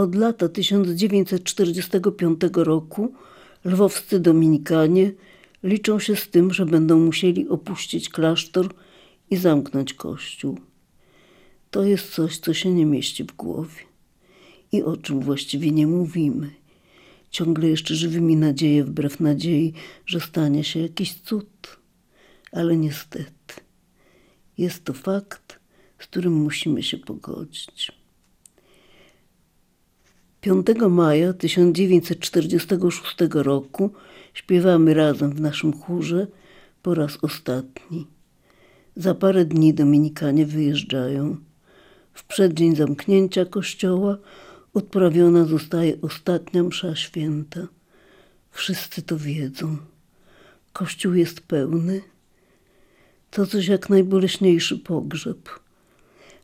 Od lata 1945 roku lwowscy dominikanie liczą się z tym, że będą musieli opuścić klasztor i zamknąć kościół. To jest coś, co się nie mieści w głowie i o czym właściwie nie mówimy. Ciągle jeszcze żywymi nadzieję wbrew nadziei, że stanie się jakiś cud. Ale niestety jest to fakt, z którym musimy się pogodzić. 5 maja 1946 roku śpiewamy razem w naszym chórze po raz ostatni. Za parę dni Dominikanie wyjeżdżają. W przeddzień zamknięcia kościoła odprawiona zostaje ostatnia msza święta. Wszyscy to wiedzą. Kościół jest pełny. To coś jak najboleśniejszy pogrzeb,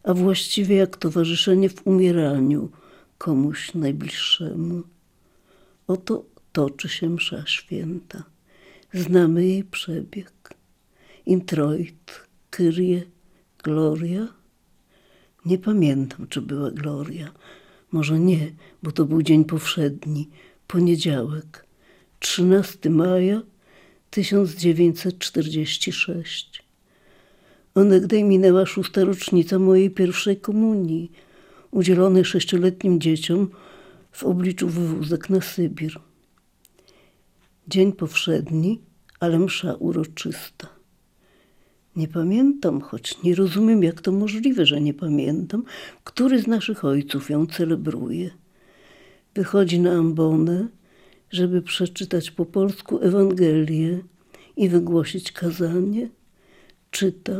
a właściwie jak towarzyszenie w umieraniu komuś najbliższemu. Oto toczy się msza święta. Znamy jej przebieg. Introit, Kyrie, Gloria. Nie pamiętam, czy była Gloria. Może nie, bo to był dzień powszedni, poniedziałek, 13 maja 1946. Onegdaj minęła szósta rocznica mojej pierwszej komunii, udzielonej sześcioletnim dzieciom w obliczu wywózek na Sybir. Dzień powszedni, ale msza uroczysta. Nie pamiętam, choć nie rozumiem, jak to możliwe, że nie pamiętam, który z naszych ojców ją celebruje. Wychodzi na ambonę, żeby przeczytać po polsku Ewangelię i wygłosić kazanie. Czyta: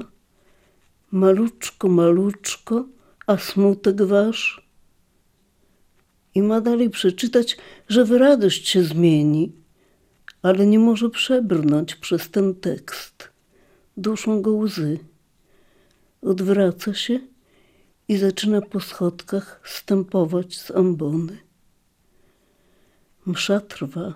Maluczko, maluczko, a smutek wasz. I ma dalej przeczytać, że w radość się zmieni, ale nie może przebrnąć przez ten tekst duszą go łzy. Odwraca się i zaczyna po schodkach stępować z ambony. Msza trwa.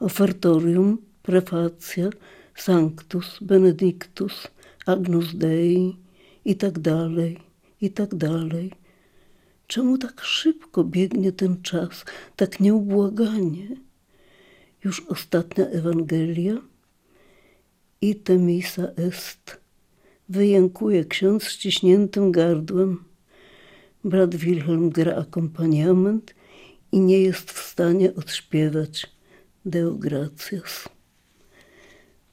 Ofertorium, prefacja, sanctus, benedictus, agnus dei i tak dalej, i tak dalej. Czemu tak szybko biegnie ten czas, tak nieubłaganie? Już ostatnia Ewangelia – Ite misa est. Wyjękuje ksiądz ściśniętym gardłem. Brat Wilhelm gra akompaniament i nie jest w stanie odśpiewać Deo gratias.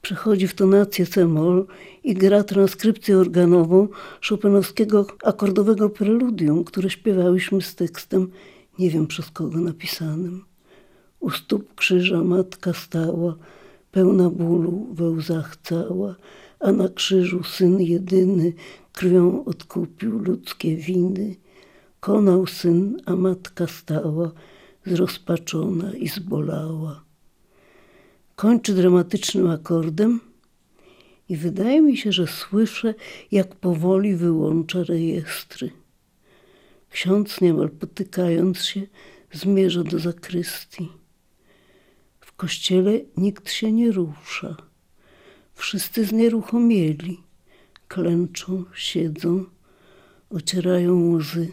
Przechodzi w tonację c-moll i gra transkrypcję organową Chopinowskiego akordowego preludium, które śpiewałyśmy z tekstem nie wiem przez kogo napisanym. U stóp krzyża matka stała, pełna bólu we łzach cała, a na krzyżu syn jedyny krwią odkupił ludzkie winy. Konał syn, a matka stała, zrozpaczona i zbolała. Kończy dramatycznym akordem i wydaje mi się, że słyszę, jak powoli wyłącza rejestry. Ksiądz niemal potykając się zmierza do zakrystii kościele nikt się nie rusza. Wszyscy znieruchomieli, klęczą, siedzą, ocierają łzy.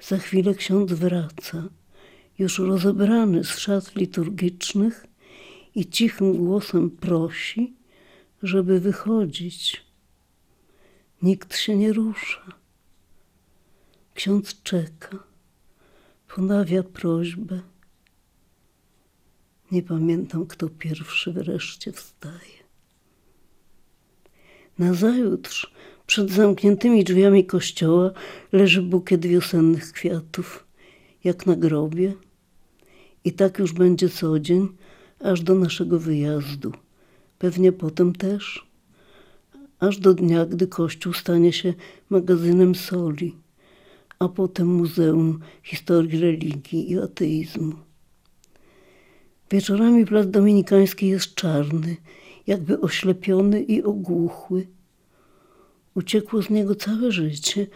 Za chwilę ksiądz wraca, już rozebrany z szat liturgicznych i cichym głosem prosi, żeby wychodzić. Nikt się nie rusza. Ksiądz czeka, ponawia prośbę. Nie pamiętam, kto pierwszy wreszcie wstaje. Nazajutrz, przed zamkniętymi drzwiami kościoła, leży bukiet wiosennych kwiatów, jak na grobie. I tak już będzie co dzień, aż do naszego wyjazdu. Pewnie potem też, aż do dnia, gdy kościół stanie się magazynem soli, a potem muzeum historii religii i ateizmu. Wieczorami plac dominikański jest czarny, jakby oślepiony i ogłuchły. Uciekło z niego całe życie,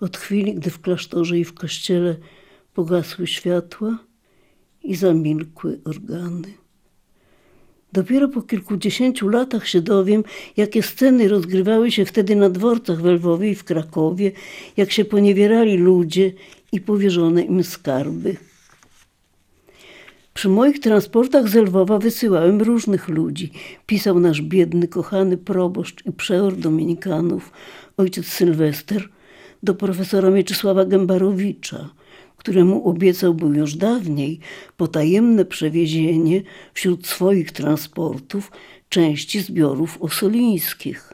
od chwili, gdy w klasztorze i w kościele pogasły światła i zamilkły organy. Dopiero po kilkudziesięciu latach się dowiem, jakie sceny rozgrywały się wtedy na dworcach w Lwowie i w Krakowie, jak się poniewierali ludzie i powierzone im skarby. Przy moich transportach z Lwowa wysyłałem różnych ludzi. Pisał nasz biedny, kochany proboszcz i przeor dominikanów, ojciec Sylwester, do profesora Mieczysława Gębarowicza, któremu obiecał był już dawniej potajemne przewiezienie wśród swoich transportów części zbiorów osolińskich.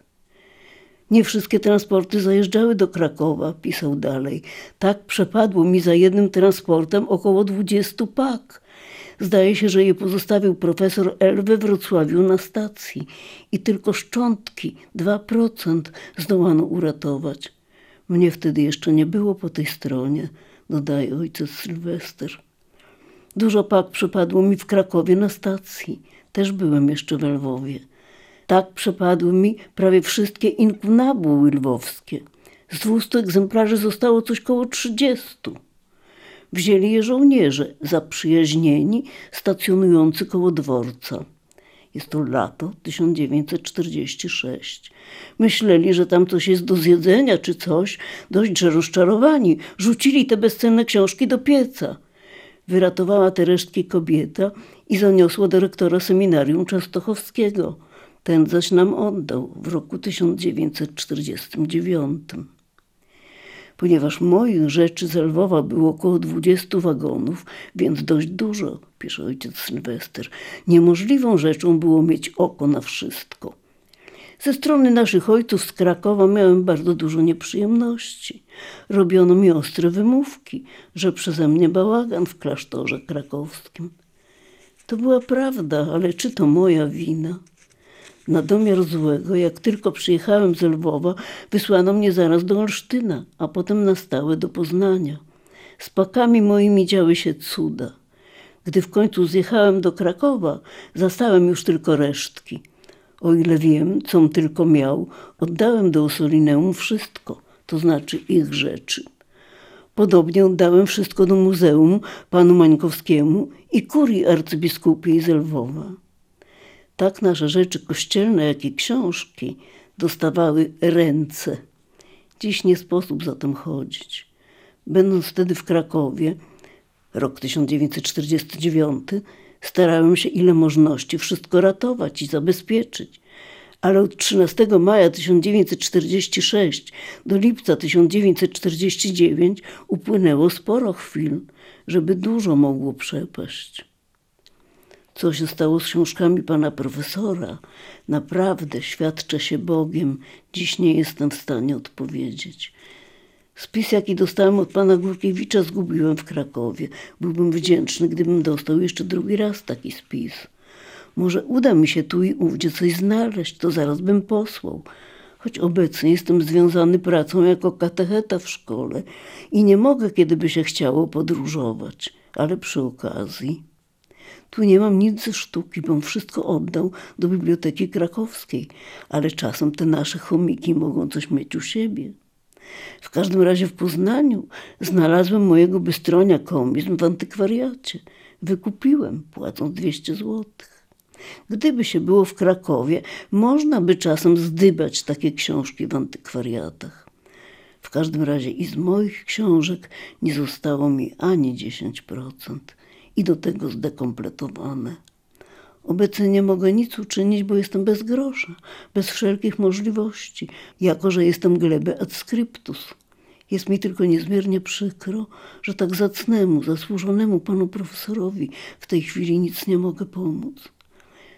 Nie wszystkie transporty zajeżdżały do Krakowa, pisał dalej. Tak przepadło mi za jednym transportem około dwudziestu pak. Zdaje się, że je pozostawił profesor L we Wrocławiu na stacji i tylko szczątki, 2% zdołano uratować. Mnie wtedy jeszcze nie było po tej stronie, dodaje ojciec Sylwester. Dużo pak przypadło mi w Krakowie na stacji. Też byłem jeszcze w Lwowie. Tak przepadły mi prawie wszystkie inkunabuły lwowskie. Z dwustu egzemplarzy zostało coś koło trzydziestu. Wzięli je żołnierze zaprzyjaźnieni, stacjonujący koło dworca. Jest to lato 1946. Myśleli, że tam coś jest do zjedzenia czy coś, dość że rozczarowani. Rzucili te bezcenne książki do pieca. Wyratowała te resztki kobieta i zaniosła do rektora seminarium częstochowskiego. Ten zaś nam oddał w roku 1949. Ponieważ moich rzeczy z Lwowa było około 20 wagonów, więc dość dużo, pisze ojciec Sylwester, niemożliwą rzeczą było mieć oko na wszystko. Ze strony naszych ojców z Krakowa miałem bardzo dużo nieprzyjemności. Robiono mi ostre wymówki, że przeze mnie bałagan w klasztorze krakowskim. To była prawda, ale czy to moja wina? Na domiar złego, jak tylko przyjechałem z Lwowa, wysłano mnie zaraz do Olsztyna, a potem na stałe do Poznania. Z pakami moimi działy się cuda. Gdy w końcu zjechałem do Krakowa, zastałem już tylko resztki. O ile wiem, com tylko miał, oddałem do Osolineum wszystko, to znaczy ich rzeczy. Podobnie oddałem wszystko do muzeum panu Mańkowskiemu i kurii arcybiskupiej z Lwowa. Tak nasze rzeczy kościelne, jak i książki dostawały ręce. Dziś nie sposób za tym chodzić. Będąc wtedy w Krakowie, rok 1949, starałem się ile możności wszystko ratować i zabezpieczyć. Ale od 13 maja 1946 do lipca 1949 upłynęło sporo chwil, żeby dużo mogło przepaść co się stało z książkami pana profesora, naprawdę świadczę się Bogiem, dziś nie jestem w stanie odpowiedzieć. Spis, jaki dostałem od pana Górkiewicza, zgubiłem w Krakowie. Byłbym wdzięczny, gdybym dostał jeszcze drugi raz taki spis. Może uda mi się tu i ówdzie coś znaleźć, to zaraz bym posłał. Choć obecnie jestem związany pracą jako katecheta w szkole i nie mogę, kiedy by się chciało, podróżować, ale przy okazji. Tu nie mam nic ze sztuki, bym wszystko oddał do Biblioteki Krakowskiej, ale czasem te nasze chomiki mogą coś mieć u siebie. W każdym razie w Poznaniu znalazłem mojego bystronia komizm w antykwariacie. Wykupiłem, płacąc 200 złotych. Gdyby się było w Krakowie, można by czasem zdybać takie książki w antykwariatach. W każdym razie i z moich książek nie zostało mi ani 10% i do tego zdekompletowane. Obecnie nie mogę nic uczynić, bo jestem bez grosza, bez wszelkich możliwości, jako że jestem gleby ad scriptus. Jest mi tylko niezmiernie przykro, że tak zacnemu, zasłużonemu panu profesorowi w tej chwili nic nie mogę pomóc.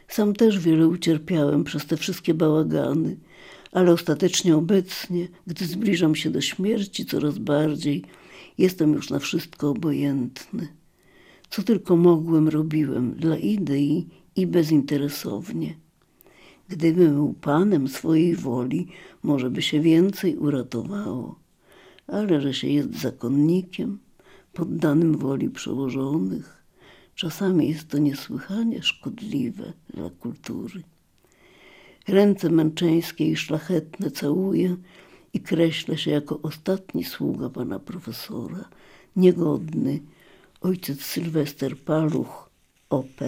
Sam też wiele ucierpiałem przez te wszystkie bałagany, ale ostatecznie obecnie, gdy zbliżam się do śmierci coraz bardziej, jestem już na wszystko obojętny. Co tylko mogłem, robiłem dla idei i bezinteresownie. Gdybym był panem swojej woli, może by się więcej uratowało, ale że się jest zakonnikiem, poddanym woli przełożonych, czasami jest to niesłychanie szkodliwe dla kultury. Ręce męczeńskie i szlachetne całuję i kreślę się jako ostatni sługa pana profesora, niegodny, ojciec Sylwester Paluch, OP.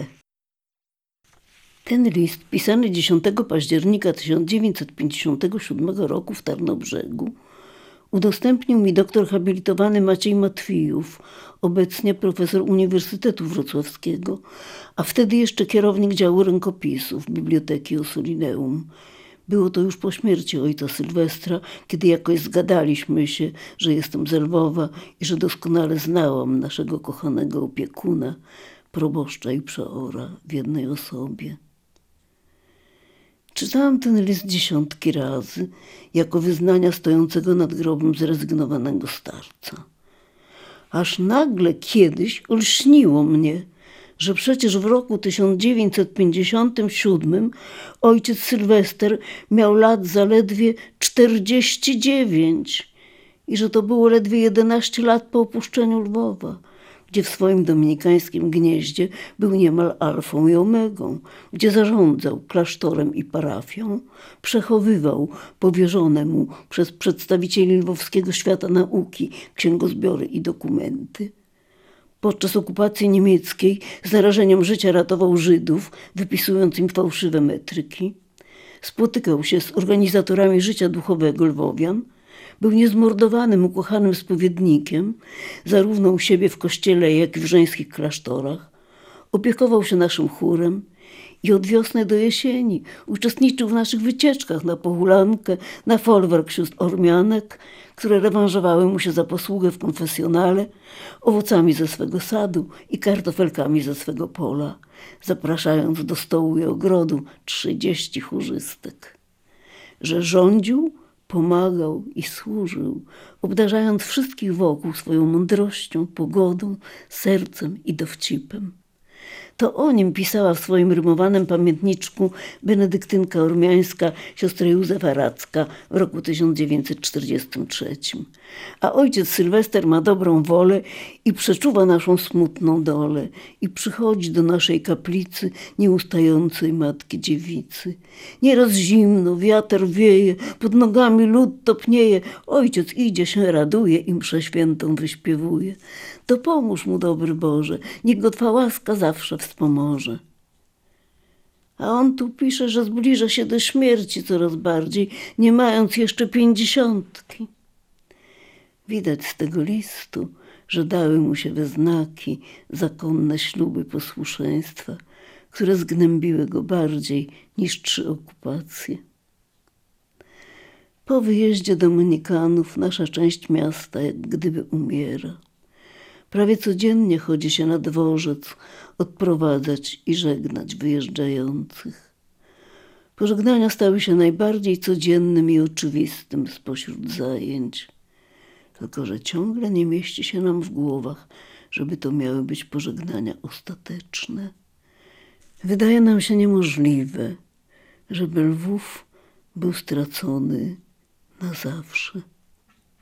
Ten list, pisany 10 października 1957 roku w Tarnobrzegu, udostępnił mi doktor habilitowany Maciej Matwijów, obecnie profesor Uniwersytetu Wrocławskiego, a wtedy jeszcze kierownik działu rękopisów Biblioteki Ossolineum. Było to już po śmierci ojca Sylwestra, kiedy jakoś zgadaliśmy się, że jestem z Lwowa i że doskonale znałam naszego kochanego opiekuna, proboszcza i przeora w jednej osobie. Czytałam ten list dziesiątki razy, jako wyznania stojącego nad grobem zrezygnowanego starca. Aż nagle kiedyś olśniło mnie, że przecież w roku 1957 ojciec Sylwester miał lat zaledwie 49 i że to było ledwie 11 lat po opuszczeniu Lwowa gdzie w swoim dominikańskim gnieździe był niemal alfą i omegą, gdzie zarządzał klasztorem i parafią, przechowywał powierzone mu przez przedstawicieli lwowskiego świata nauki księgozbiory i dokumenty. Podczas okupacji niemieckiej z narażeniem życia ratował Żydów, wypisując im fałszywe metryki. Spotykał się z organizatorami życia duchowego Lwowian – był niezmordowanym, ukochanym spowiednikiem, zarówno u siebie w kościele, jak i w żeńskich klasztorach. Opiekował się naszym chórem i od wiosny do jesieni uczestniczył w naszych wycieczkach na pohulankę, na folwark sióstr Ormianek, które rewanżowały mu się za posługę w konfesjonale, owocami ze swego sadu i kartofelkami ze swego pola, zapraszając do stołu i ogrodu trzydzieści chórzystek. Że rządził, pomagał i służył, obdarzając wszystkich wokół swoją mądrością, pogodą, sercem i dowcipem. To o nim pisała w swoim rymowanym pamiętniczku benedyktynka ormiańska siostra Józefa Racka w roku 1943. A ojciec Sylwester ma dobrą wolę i przeczuwa naszą smutną dolę i przychodzi do naszej kaplicy nieustającej Matki Dziewicy. Nieraz zimno, wiatr wieje, pod nogami lód topnieje, ojciec idzie się raduje i mszę świętą wyśpiewuje to pomóż mu, dobry Boże, niech go Twa łaska zawsze wspomoże. A on tu pisze, że zbliża się do śmierci coraz bardziej, nie mając jeszcze pięćdziesiątki. Widać z tego listu, że dały mu się we znaki zakonne śluby posłuszeństwa, które zgnębiły go bardziej niż trzy okupacje. Po wyjeździe Dominikanów nasza część miasta jak gdyby umiera. Prawie codziennie chodzi się na dworzec odprowadzać i żegnać wyjeżdżających. Pożegnania stały się najbardziej codziennym i oczywistym spośród zajęć. Tylko, że ciągle nie mieści się nam w głowach, żeby to miały być pożegnania ostateczne. Wydaje nam się niemożliwe, żeby Lwów był stracony na zawsze.